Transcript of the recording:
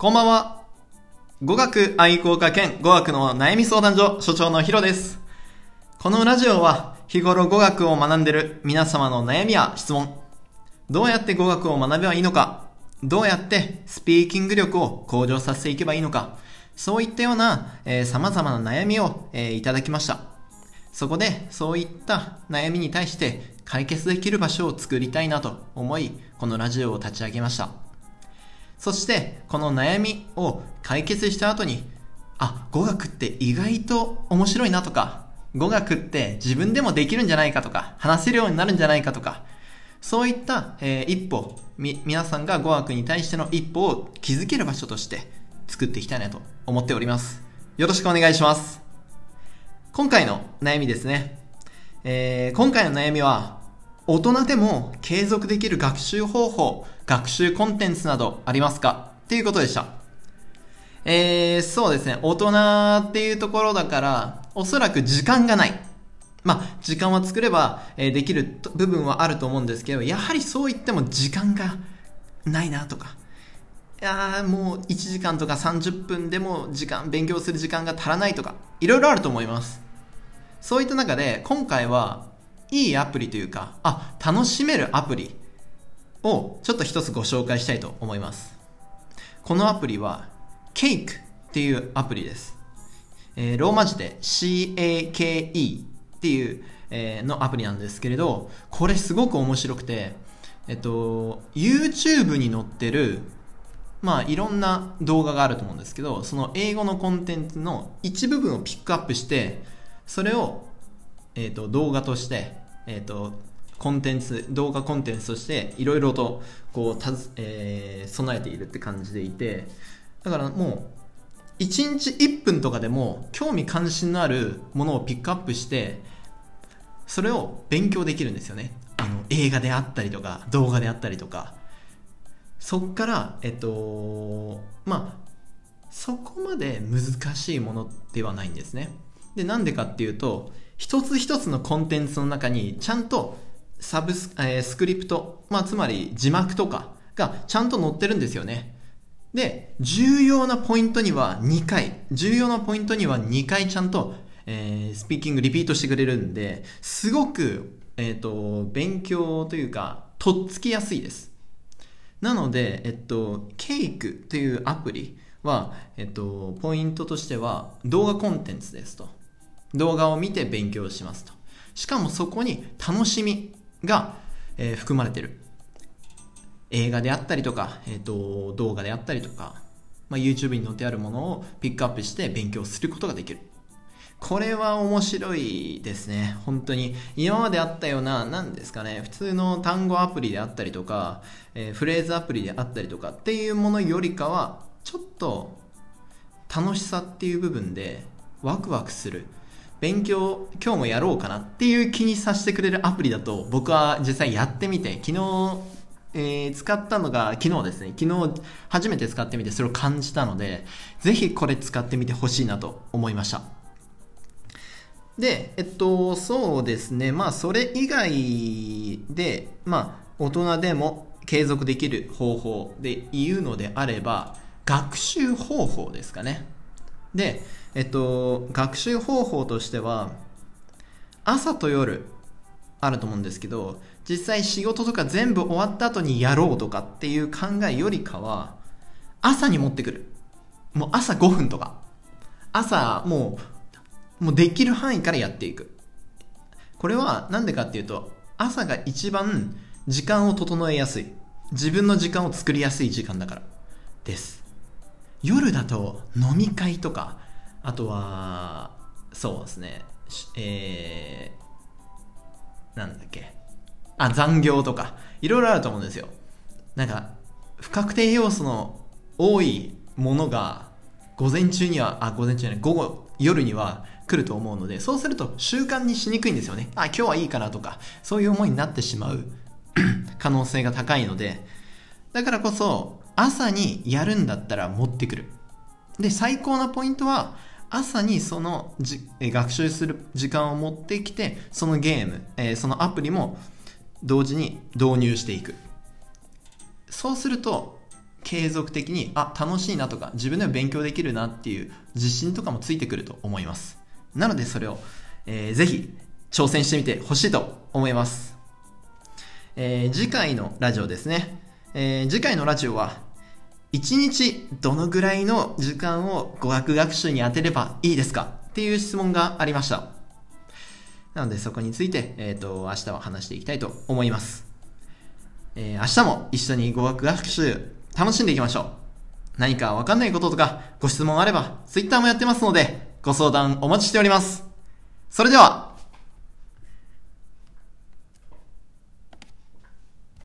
こんばんは。語学愛好家兼語学の悩み相談所所長のヒロです。このラジオは日頃語学を学んでる皆様の悩みや質問、どうやって語学を学べばいいのか、どうやってスピーキング力を向上させていけばいいのか、そういったような、えー、様々な悩みを、えーいただきました。そこでそういった悩みに対して解決できる場所を作りたいなと思い、このラジオを立ち上げました。そして、この悩みを解決した後に、あ、語学って意外と面白いなとか、語学って自分でもできるんじゃないかとか、話せるようになるんじゃないかとか、そういった、えー一歩、み、皆さんが語学に対しての一歩を築ける場所として作っていきたいなと思っております。よろしくお願いします。今回の悩みですね。えー今回の悩みは、大人でも継続できる学習方法、学習コンテンツなどありますか？っていうことでした。えー、そうですね。大人っていうところだから、おそらく時間がない。まあ、時間は作れば、えできる部分はあると思うんですけど、やはりそう言っても時間がないなとか、いやもう1時間とか30分でも時間、勉強する時間が足らないとか、いろいろあると思います。そういった中で、今回は、いいアプリというか、あ、楽しめるアプリをちょっと一つご紹介したいと思います。このアプリは、Cake っていうアプリです。えーローマ字で CAKE っていう、えーのアプリなんですけれど、これすごく面白くて、えっと、YouTube に載ってる、まあいろんな動画があると思うんですけど、その英語のコンテンツの一部分をピックアップして、それを、えっと、動画として、えっと、コンテンツ、動画コンテンツとしていろいろとこうたず、えー備えているって感じでいて、だからもう、1日1分とかでも興味関心のあるものをピックアップして、それを勉強できるんですよね。あの、映画であったりとか、動画であったりとか。そっから、えっと、まあ、そこまで難しいものではないんですね。で、なんでかっていうと、一つ一つのコンテンツの中にちゃんとサブス、えースクリプト、まあ、つまり字幕とかがちゃんと載ってるんですよね。で、重要なポイントには2回、重要なポイントには2回ちゃんと、えースピーキングリピートしてくれるんで、すごく、えっ、と、勉強というか、とっつきやすいです。なので、えっと、ケイクというアプリは、えっと、ポイントとしては動画コンテンツですと。動画を見て勉強しますと。しかもそこに楽しみが、えー含まれてる。映画であったりとか、えっと、動画であったりとか、まあ、YouTube に載ってあるものをピックアップして勉強することができる。これは面白いですね。本当に。今まであったような、何ですかね、普通の単語アプリであったりとか、えーフレーズアプリであったりとかっていうものよりかは、ちょっと楽しさっていう部分でワクワクする。勉強、今日もやろうかなっていう気にさせてくれるアプリだと僕は実際やってみて、昨日、えー使ったのが昨日ですね。昨日初めて使ってみてそれを感じたので、ぜひこれ使ってみてほしいなと思いました。で、えっと、そうですね。まあ、それ以外で、まあ、大人でも継続できる方法で言うのであれば、学習方法ですかね。で、えっと、学習方法としては、朝と夜あると思うんですけど、実際仕事とか全部終わった後にやろうとかっていう考えよりかは、朝に持ってくる。もう朝5分とか。朝、もう、もうできる範囲からやっていく。これはなんでかっていうと、朝が一番時間を整えやすい。自分の時間を作りやすい時間だからです。夜だと飲み会とか、あとは、そうですね、えー、なんだっけ。あ、残業とか、いろいろあると思うんですよ。なんか、不確定要素の多いものが、午前中には、あ、午前中じゃない、午後、夜には来ると思うので、そうすると習慣にしにくいんですよね。あ、今日はいいかなとか、そういう思いになってしまう 可能性が高いので、だからこそ、朝にやるんだったら持ってくる。で、最高なポイントは、朝にそのじ学習する時間を持ってきて、そのゲーム、えーそのアプリも同時に導入していく。そうすると、継続的に、あ、楽しいなとか、自分でも勉強できるなっていう自信とかもついてくると思います。なのでそれを、えー、ぜひ挑戦してみてほしいと思います。えー、次回のラジオですね。えー、次回のラジオは、1日どのぐらいの時間を語学学習に当てればいいですか？っていう質問がありました。なのでそこについて、えっ、ー、と、明日は話していきたいと思います。えー、明日も一緒に語学学習楽しんでいきましょう。何かわかんないこととかご質問あれば Twitter もやってますのでご相談お待ちしております。それでは